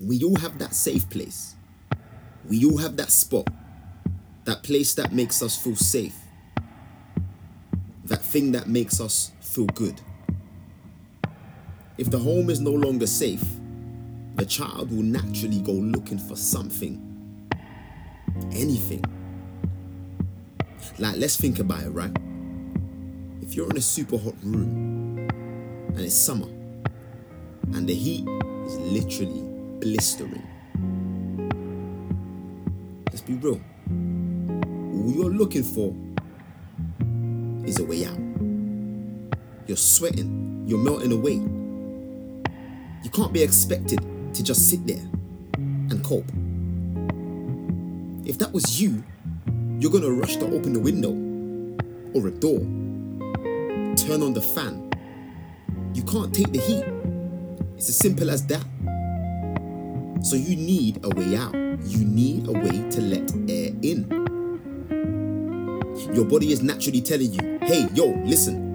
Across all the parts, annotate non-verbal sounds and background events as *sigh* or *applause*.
we all have that safe place. We all have that spot, that place that makes us feel safe, that thing that makes us feel good. If the home is no longer safe, the child will naturally go looking for something, anything. Like, let's think about it, right? If you're in a super hot room and it's summer and the heat is literally blistering, let's be real. All you're looking for is a way out. You're sweating, you're melting away. You can't be expected to just sit there and cope. If that was you, you're gonna rush to open the window or a door, turn on the fan. You can't take the heat. It's as simple as that. So you need a way out. You need a way to let air in. Your body is naturally telling you, hey, yo, listen,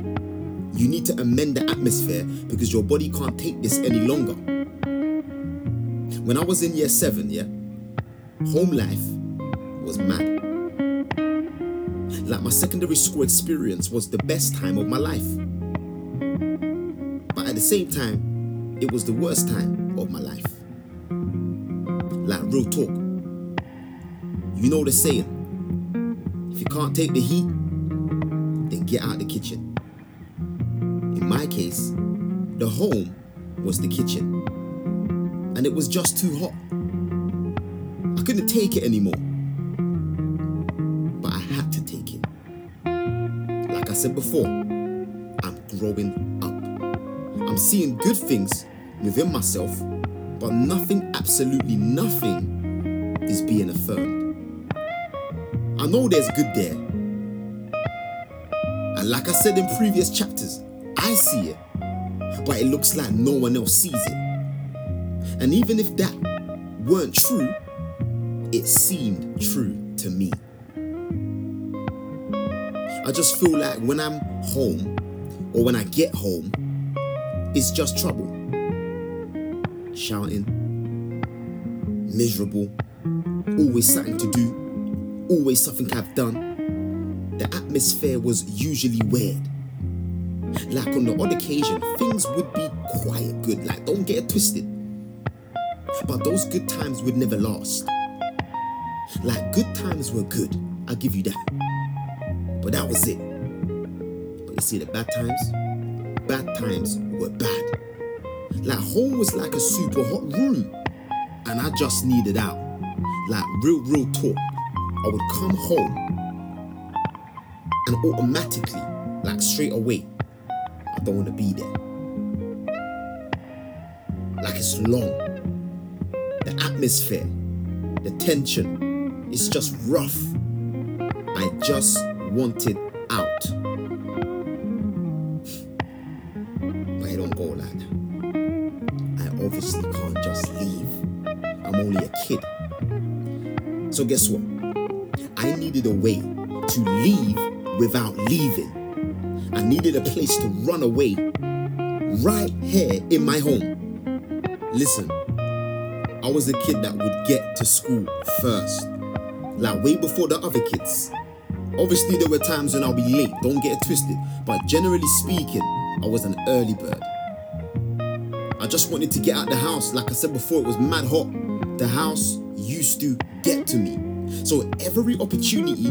you need to amend the atmosphere because your body can't take this any longer. When I was in year seven, yeah, home life was mad. Like my secondary school experience was the best time of my life. But at the same time, it was the worst time of my life. Real talk. You know the saying if you can't take the heat, then get out the kitchen. In my case, the home was the kitchen. And it was just too hot. I couldn't take it anymore. But I had to take it. Like I said before, I'm growing up. I'm seeing good things within myself, but nothing, absolutely nothing, is being affirmed. I know there's good there. And like I said in previous chapters, I see it, but it looks like no one else sees it. And even if that weren't true, it seemed true to me. I just feel like when I'm home or when I get home, it's just trouble. Shouting, miserable, always something to do, always something I've done. The atmosphere was usually weird. Like on the odd occasion, things would be quite good, like don't get it twisted. But those good times would never last. Like good times were good, I'll give you that. But that was it. But you see, the bad times, bad times were bad. Like home was like a super hot room, and I just needed out. Like real, real talk. I would come home, and automatically, like straight away, I don't want to be there. Like it's long. The atmosphere, the tension, it's just rough. I just wanted out. So guess what? I needed a way to leave without leaving. I needed a place to run away right here in my home. Listen, I was the kid that would get to school first, like way before the other kids. Obviously, there were times when I'll be late, don't get it twisted, but generally speaking, I was an early bird. I just wanted to get out the house. Like I said before, it was mad hot. The house used to get to me. So every opportunity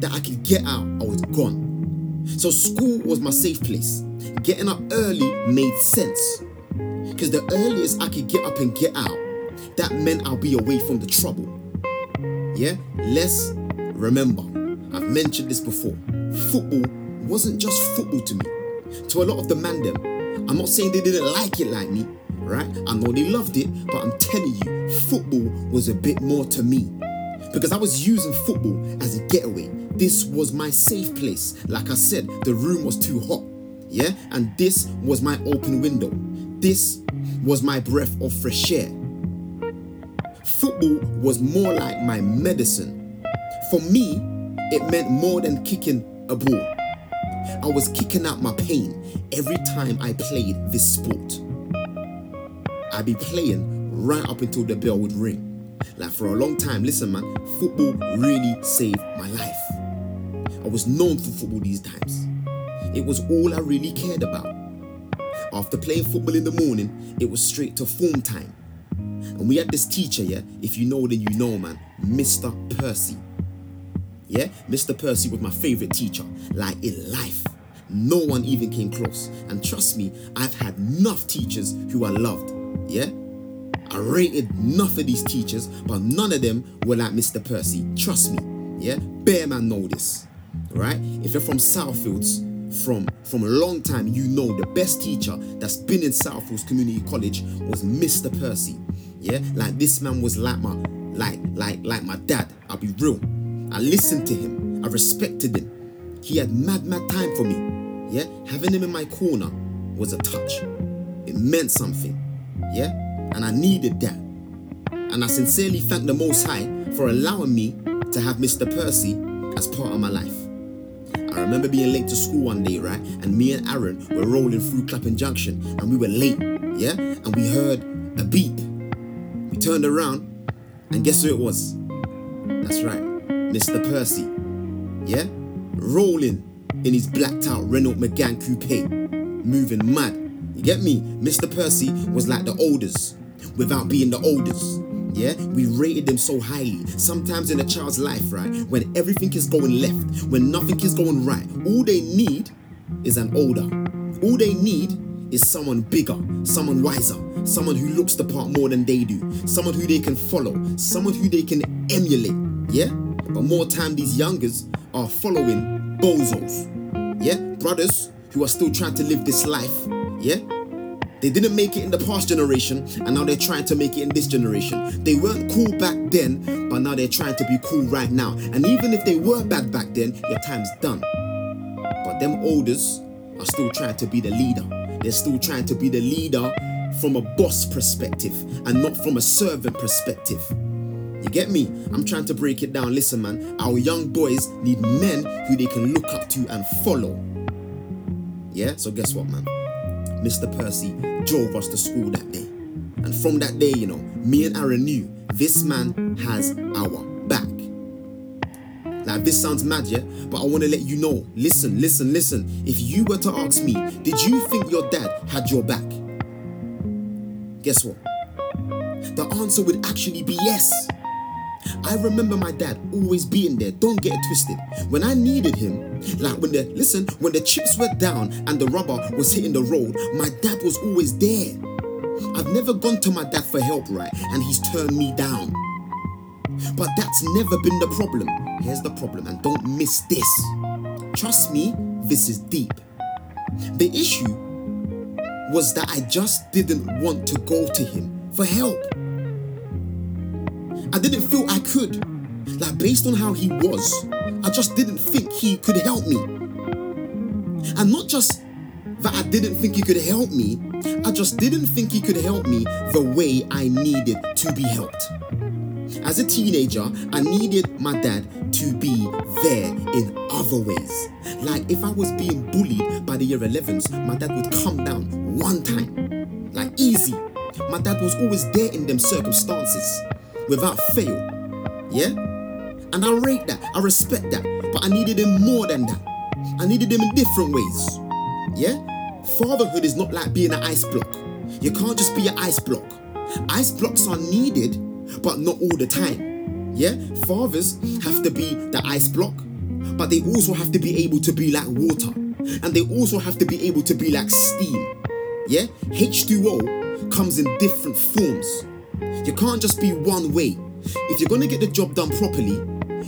that I could get out, I was gone. So school was my safe place. Getting up early made sense. Because the earliest I could get up and get out, that meant I'll be away from the trouble. Yeah? Let's remember, I've mentioned this before. Football wasn't just football to me. To a lot of the man them, I'm not saying they didn't like it like me, right? I know they loved it, but I'm telling you, football was a bit more to me. Because I was using football as a getaway. This was my safe place. Like I said, the room was too hot. Yeah? And this was my open window. This was my breath of fresh air. Football was more like my medicine. For me, it meant more than kicking a ball. I was kicking out my pain every time I played this sport. I'd be playing right up until the bell would ring. Like for a long time, listen, man, football really saved my life. I was known for football these times. It was all I really cared about. After playing football in the morning, it was straight to form time. And we had this teacher, yeah, if you know, then you know, man, Mr. Percy. Yeah, Mr. Percy was my favorite teacher, like in life. No one even came close. And trust me, I've had enough teachers who I loved. Yeah? I rated enough of these teachers, but none of them were like Mr. Percy. Trust me. Yeah? Bear man know this. Right? If you're from Southfields, from from a long time, you know the best teacher that's been in Southfields Community College was Mr. Percy. Yeah? Like this man was like my like like like my dad. I'll be real. I listened to him. I respected him. He had mad mad time for me. Yeah, having him in my corner was a touch. It meant something. Yeah, and I needed that. And I sincerely thank the Most High for allowing me to have Mr. Percy as part of my life. I remember being late to school one day, right? And me and Aaron were rolling through Clapham Junction and we were late, yeah? And we heard a beep. We turned around and guess who it was? That's right, Mr. Percy, yeah? Rolling in his blacked out Renault Megane coupe, moving mad. You get me? Mr. Percy was like the oldest, without being the oldest. Yeah, we rated them so highly. Sometimes in a child's life, right, when everything is going left, when nothing is going right, all they need is an older. All they need is someone bigger, someone wiser, someone who looks the part more than they do, someone who they can follow, someone who they can emulate. Yeah? But more time, these youngers are following bozos. Yeah? Brothers who are still trying to live this life. Yeah? They didn't make it in the past generation, and now they're trying to make it in this generation. They weren't cool back then, but now they're trying to be cool right now. And even if they were bad back then, your time's done. But them olders are still trying to be the leader. They're still trying to be the leader from a boss perspective and not from a servant perspective. You get me? I'm trying to break it down. Listen, man, our young boys need men who they can look up to and follow. Yeah? So, guess what, man? Mr. Percy drove us to school that day. And from that day, you know, me and Aaron knew this man has our back. Now, this sounds mad, yeah? But I want to let you know listen, listen, listen. If you were to ask me, did you think your dad had your back? Guess what? The answer would actually be yes. I remember my dad always being there. Don't get it twisted. When I needed him, like when the listen, when the chips were down and the rubber was hitting the road, my dad was always there. I've never gone to my dad for help, right? And he's turned me down. But that's never been the problem. Here's the problem, and don't miss this. Trust me, this is deep. The issue was that I just didn't want to go to him for help. I didn't feel I could. Like, based on how he was, I just didn't think he could help me. And not just that I didn't think he could help me, I just didn't think he could help me the way I needed to be helped. As a teenager, I needed my dad to be there in other ways. Like if I was being bullied by the year 11s, my dad would come down one time. Like easy. My dad was always there in them circumstances without fail. Yeah? And I rate that, I respect that, but I needed him more than that. I needed him in different ways. Yeah? Fatherhood is not like being an ice block. You can't just be an ice block. Ice blocks are needed, but not all the time. Yeah? Fathers have to be the ice block, but they also have to be able to be like water. And they also have to be able to be like steam. Yeah? H2O comes in different forms. You can't just be one way. If you're gonna get the job done properly,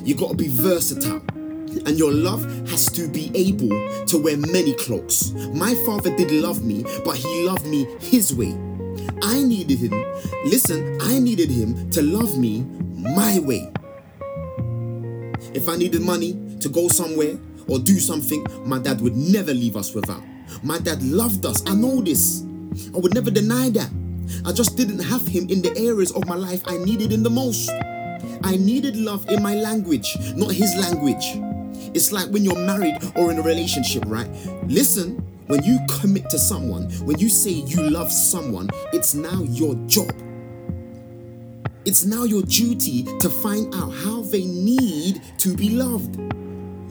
you gotta be versatile. And your love has to be able to wear many cloaks. My father did love me, but he loved me his way. I needed him, listen, I needed him to love me my way. If I needed money to go somewhere or do something, my dad would never leave us without. My dad loved us. I know this. I would never deny that. I just didn't have him in the areas of my life I needed him the most. I needed love in my language, not his language. It's like when you're married or in a relationship, right? Listen, when you commit to someone, when you say you love someone, it's now your job. It's now your duty to find out how they need to be loved.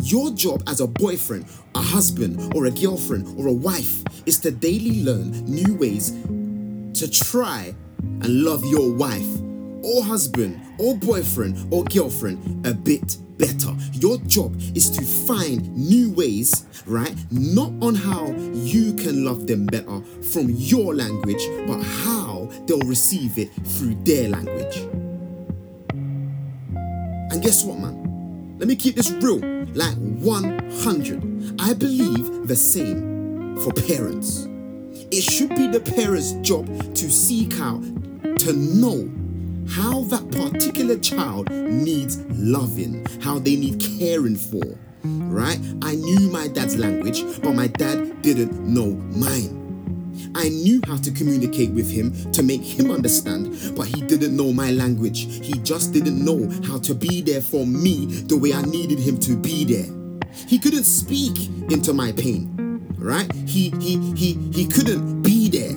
Your job as a boyfriend, a husband, or a girlfriend, or a wife is to daily learn new ways to try and love your wife, or husband, or boyfriend, or girlfriend a bit better. Your job is to find new ways, right? Not on how you can love them better from your language, but how they'll receive it through their language. And guess what, man? Let me keep this real, like 100. I believe the same for parents. It should be the parents' job to seek out, to know how that particular child needs loving, how they need caring for, right? I knew my dad's language, but my dad didn't know mine. I knew how to communicate with him to make him understand, but he didn't know my language. He just didn't know how to be there for me the way I needed him to be there. He couldn't speak into my pain, right? He he he he couldn't be there.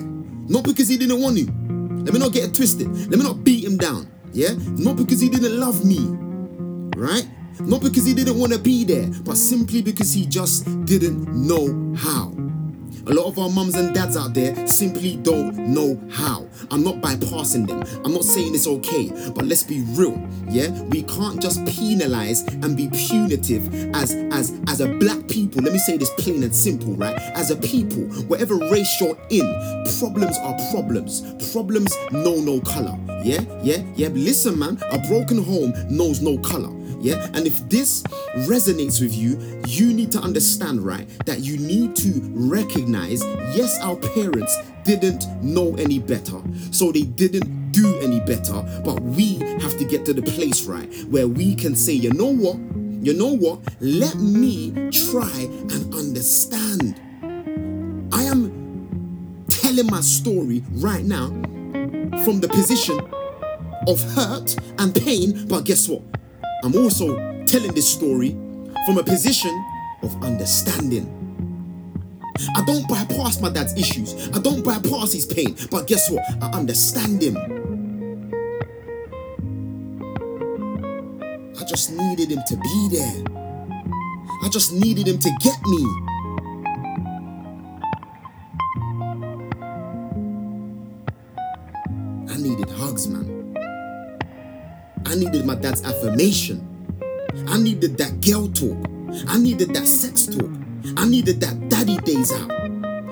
Not because he didn't want to, let me not get it twisted. Let me not beat him down. Yeah? Not because he didn't love me. Right? Not because he didn't want to be there, but simply because he just didn't know how. A lot of our mums and dads out there simply don't know how. I'm not bypassing them. I'm not saying it's okay, but let's be real. Yeah, we can't just penalize and be punitive as as as a black people. Let me say this plain and simple, right? As a people, whatever race you're in, problems are problems. Problems know no color. Yeah, yeah, yeah. Listen, man, a broken home knows no color. Yeah, and if this resonates with you, you need to understand, right, that you need to recognize yes, our parents didn't know any better, so they didn't do any better, but we have to get to the place, right, where we can say, you know what, you know what, let me try and understand. I am telling my story right now from the position of hurt and pain, but guess what? I'm also telling this story from a position of understanding. I don't bypass my dad's issues. I don't bypass his pain. But guess what? I understand him. I just needed him to be there. I just needed him to get me. My dad's affirmation. I needed that girl talk. I needed that sex talk. I needed that daddy days out.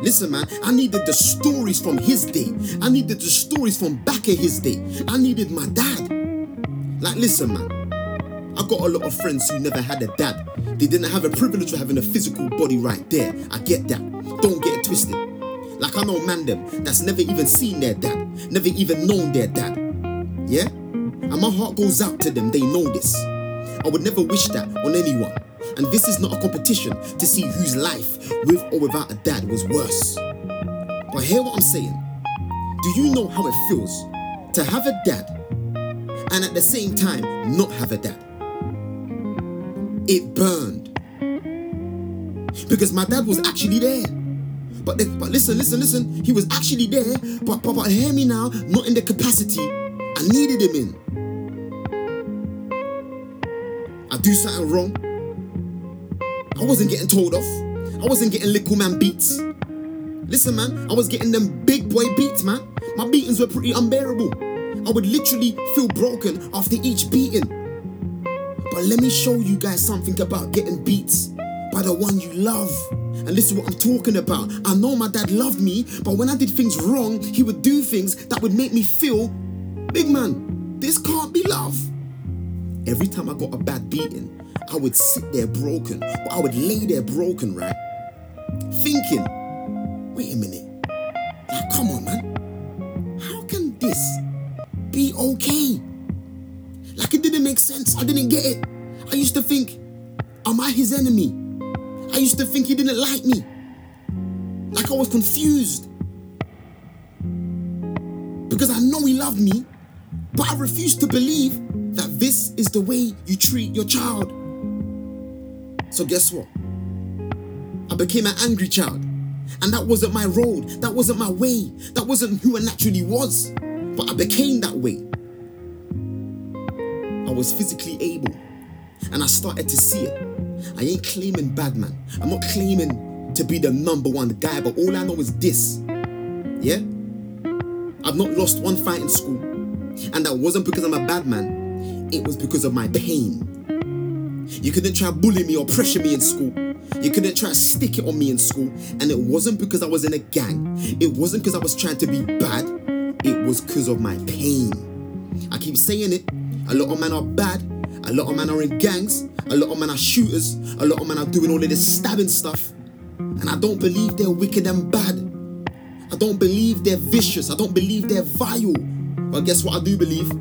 Listen, man, I needed the stories from his day. I needed the stories from back in his day. I needed my dad. Like, listen, man, I got a lot of friends who never had a dad. They didn't have a privilege of having a physical body right there. I get that. Don't get it twisted. Like I know man them that's never even seen their dad, never even known their dad. Yeah? And my heart goes out to them, they know this. I would never wish that on anyone. And this is not a competition to see whose life, with or without a dad, was worse. But hear what I'm saying. Do you know how it feels to have a dad and at the same time not have a dad? It burned. Because my dad was actually there. But, but listen, listen, listen. He was actually there, but, but, but hear me now, not in the capacity I needed him in. I do something wrong. I wasn't getting told off. I wasn't getting little man beats. Listen, man, I was getting them big boy beats, man. My beatings were pretty unbearable. I would literally feel broken after each beating. But let me show you guys something about getting beats by the one you love. And this is what I'm talking about. I know my dad loved me, but when I did things wrong, he would do things that would make me feel, big man, this can't be love. Every time I got a bad beating, I would sit there broken, I would lay there broken, right? Thinking, wait a minute, come on, man, how can this be okay? Like, it didn't make sense. I didn't get it. I used to think, am I his enemy? I used to think he didn't like me. Like, I was confused. Because I know he loved me, but I refuse to believe that this is the way you treat your child. So, guess what? I became an angry child. And that wasn't my road. That wasn't my way. That wasn't who I naturally was. But I became that way. I was physically able and I started to see it. I ain't claiming bad man. I'm not claiming to be the number one guy, but all I know is this. Yeah? I've not lost one fight in school. And that wasn't because I'm a bad man, it was because of my pain. You couldn't try to bully me or pressure me in school. You couldn't try to stick it on me in school. And it wasn't because I was in a gang. It wasn't because I was trying to be bad. It was because of my pain. I keep saying it. A lot of men are bad. A lot of men are in gangs. A lot of men are shooters. A lot of men are doing all of this stabbing stuff. And I don't believe they're wicked and bad. I don't believe they're vicious. I don't believe they're vile. But guess what I do believe?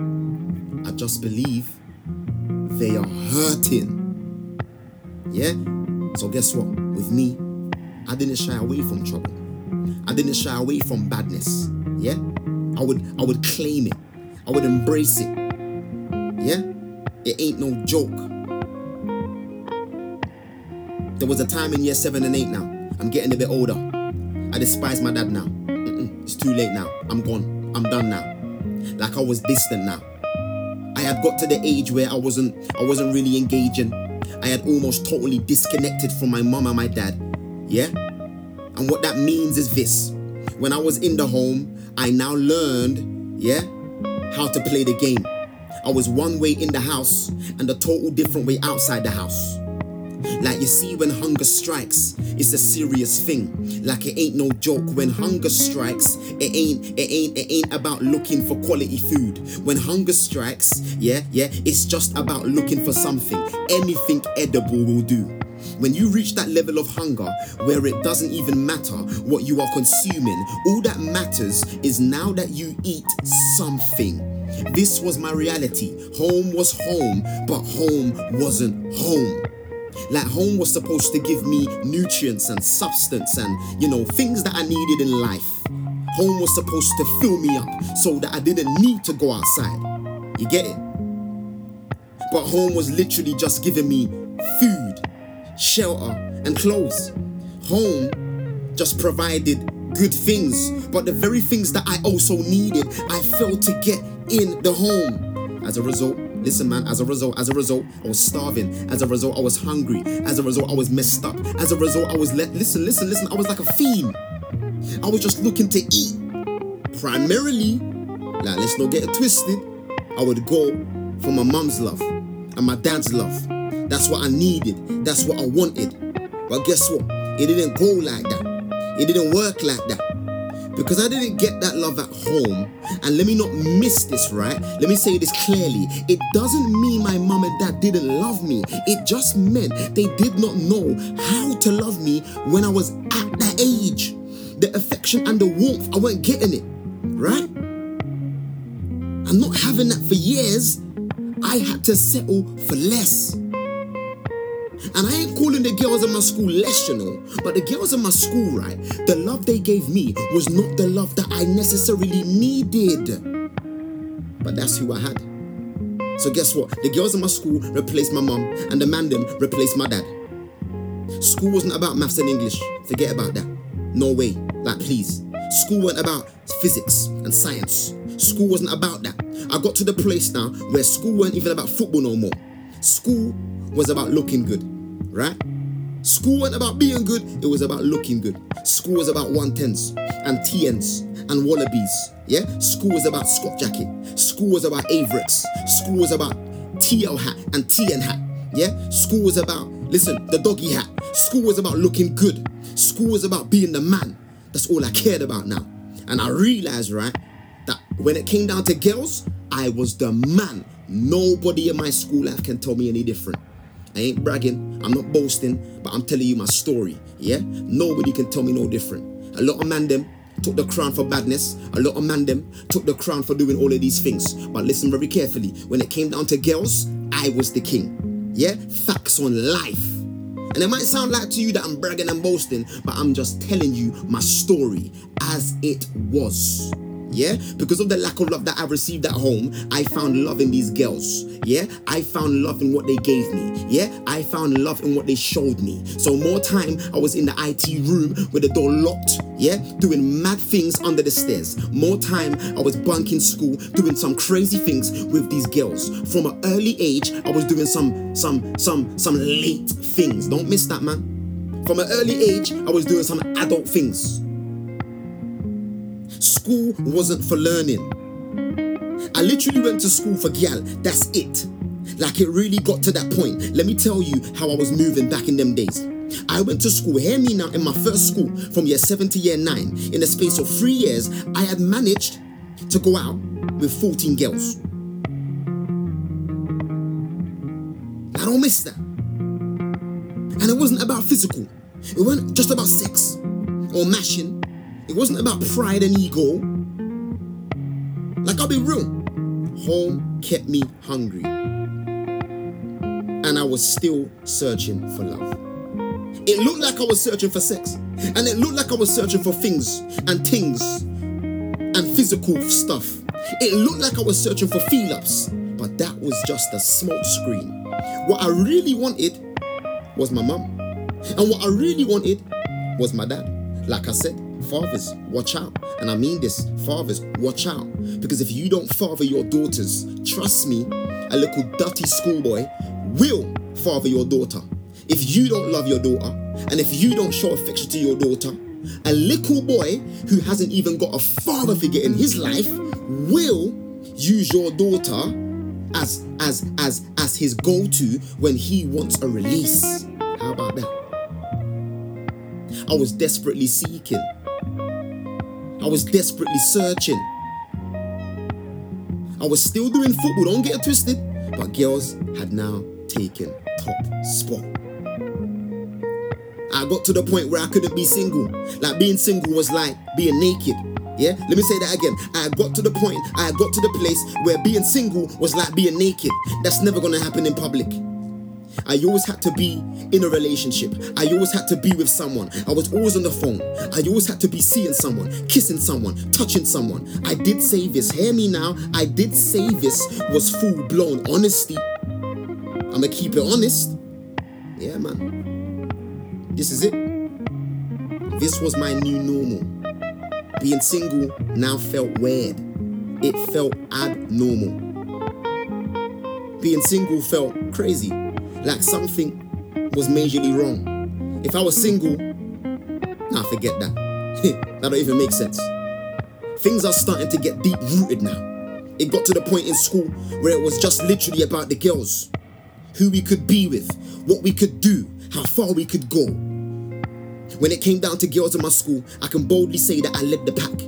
I just believe they are hurting. Yeah? So guess what? With me, I didn't shy away from trouble. I didn't shy away from badness. Yeah? I would I would claim it. I would embrace it. Yeah? It ain't no joke. There was a time in year seven and eight now. I'm getting a bit older. I despise my dad now. Mm-mm, it's too late now. I'm gone. I'm done now. Like I was distant now. I had got to the age where I wasn't I wasn't really engaging. I had almost totally disconnected from my mom and my dad. Yeah? And what that means is this. When I was in the home, I now learned, yeah, how to play the game. I was one way in the house and a total different way outside the house. Like you see, when hunger strikes, it's a serious thing. Like it ain't no joke. When hunger strikes, it ain't, it ain't, it ain't about looking for quality food. When hunger strikes, yeah, yeah, it's just about looking for something. Anything edible will do. When you reach that level of hunger where it doesn't even matter what you are consuming, all that matters is now that you eat something. This was my reality. Home was home, but home wasn't home. Like home was supposed to give me nutrients and substance and, you know, things that I needed in life. Home was supposed to fill me up so that I didn't need to go outside. You get it? But home was literally just giving me food, shelter, and clothes. Home just provided good things, but the very things that I also needed, I failed to get in the home. As a result, Listen, man, as a result, as a result, I was starving. As a result, I was hungry. As a result, I was messed up. As a result, I was let listen, listen, listen, I was like a fiend. I was just looking to eat. Primarily, like let's not get it twisted. I would go for my mom's love and my dad's love. That's what I needed. That's what I wanted. But guess what? It didn't go like that. It didn't work like that because I didn't get that love at home, and let me not miss this, right? Let me say this clearly. It doesn't mean my mom and dad didn't love me. It just meant they did not know how to love me when I was at that age. The affection and the warmth, I wasn't getting it, right? And not having that for years, I had to settle for less. And I ain't calling the girls in my school less, you know. But the girls in my school, right, the love they gave me was not the love that I necessarily needed. But that's who I had. So guess what? The girls in my school replaced my mom, and the man them replaced my dad. School wasn't about maths and English. Forget about that. No way. Like, please. School wasn't about physics and science. School wasn't about that. I got to the place now where school weren't even about football no more. School was about looking good, right? School wasn't about being good, it was about looking good. School was about 110s and TNs and Wallabees. Yeah? School was about Schott jacket. School was about Avirex. School was about TL hat and TN hat. Yeah? School was about, listen, the doggy hat. School was about looking good. School was about being the man. That's all I cared about now. And I realized, right, that when it came down to girls, I was the man. Nobody in my school life can tell me any different. I ain't bragging, I'm not boasting, but I'm telling you my story. Yeah? Nobody can tell me no different. A lot of man them took the crown for badness. A lot of man them took the crown for doing all of these things. But listen very carefully. When it came down to girls, I was the king. Yeah? Facts on life. And it might sound like to you that I'm bragging and boasting, but I'm just telling you my story as it was. Yeah, because of the lack of love that I received at home, I found love in these girls. Yeah, I found love in what they gave me. Yeah, I found love in what they showed me. So, more time I was in the IT room with the door locked. Yeah, doing mad things under the stairs. More time I was bunking school, doing some crazy things with these girls. From an early age, I was doing some, some, some, some late things. Don't miss that, man. From an early age, I was doing some adult things. School wasn't for learning. I literally went to school for gyal. That's it. Like it really got to that point. Let me tell you how I was moving back in them days. I went to school, hear me now, in my first school from year 7 to year 9. In the space of three years, I had managed to go out with 14 girls. I don't miss that. And it wasn't about physical, it wasn't just about sex or mashing. It wasn't about pride and ego. Like, I'll be real. Home kept me hungry. And I was still searching for love. It looked like I was searching for sex. And it looked like I was searching for things and things and physical stuff. It looked like I was searching for feel ups. But that was just a smoke screen. What I really wanted was my mum. And what I really wanted was my dad. Like I said, Fathers, watch out. And I mean this, fathers, watch out. Because if you don't father your daughters, trust me, a little dirty schoolboy will father your daughter. If you don't love your daughter, and if you don't show affection to your daughter, a little boy who hasn't even got a father figure in his life will use your daughter as as as as his go-to when he wants a release. How about that? I was desperately seeking I was desperately searching. I was still doing football, don't get it twisted, but girls had now taken top spot. I got to the point where I couldn't be single. Like being single was like being naked. Yeah, let me say that again. I got to the point, I got to the place where being single was like being naked. That's never gonna happen in public. I always had to be in a relationship. I always had to be with someone. I was always on the phone. I always had to be seeing someone, kissing someone, touching someone. I did say this. Hear me now. I did say this was full blown honesty. I'ma keep it honest. Yeah, man. This is it. This was my new normal. Being single now felt weird. It felt abnormal. Being single felt crazy like something was majorly wrong. If I was single, nah, forget that. *laughs* that don't even make sense. Things are starting to get deep rooted now. It got to the point in school where it was just literally about the girls, who we could be with, what we could do, how far we could go. When it came down to girls in my school, I can boldly say that I led the pack.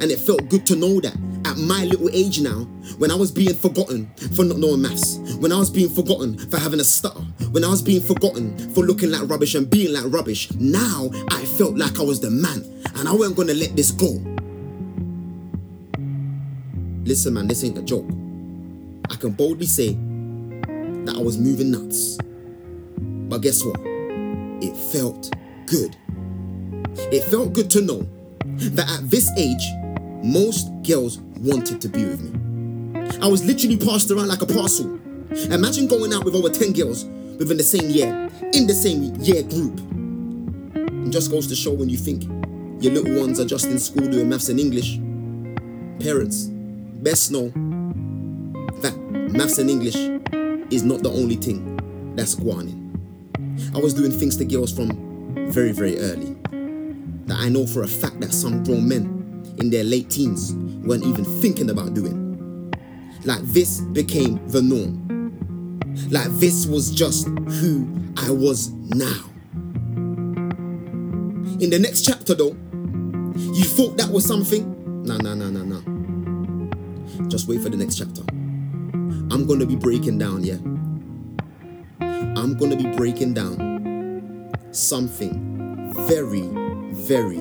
And it felt good to know that at my little age now, when I was being forgotten for not knowing maths, when I was being forgotten for having a stutter, when I was being forgotten for looking like rubbish and being like rubbish, now I felt like I was the man and I wasn't gonna let this go. Listen, man, this ain't a joke. I can boldly say that I was moving nuts. But guess what? It felt good. It felt good to know that at this age, most girls wanted to be with me. I was literally passed around like a parcel. Imagine going out with over 10 girls within the same year, in the same year group. It just goes to show when you think your little ones are just in school doing maths and English. Parents, best know that maths and English is not the only thing that's on. I was doing things to girls from very, very early that I know for a fact that some grown men in their late teens weren't even thinking about doing. Like this became the norm. Like this was just who I was now. In the next chapter, though, you thought that was something? Nah, nah, nah, nah, nah. Just wait for the next chapter. I'm gonna be breaking down, yeah? I'm gonna be breaking down something very, very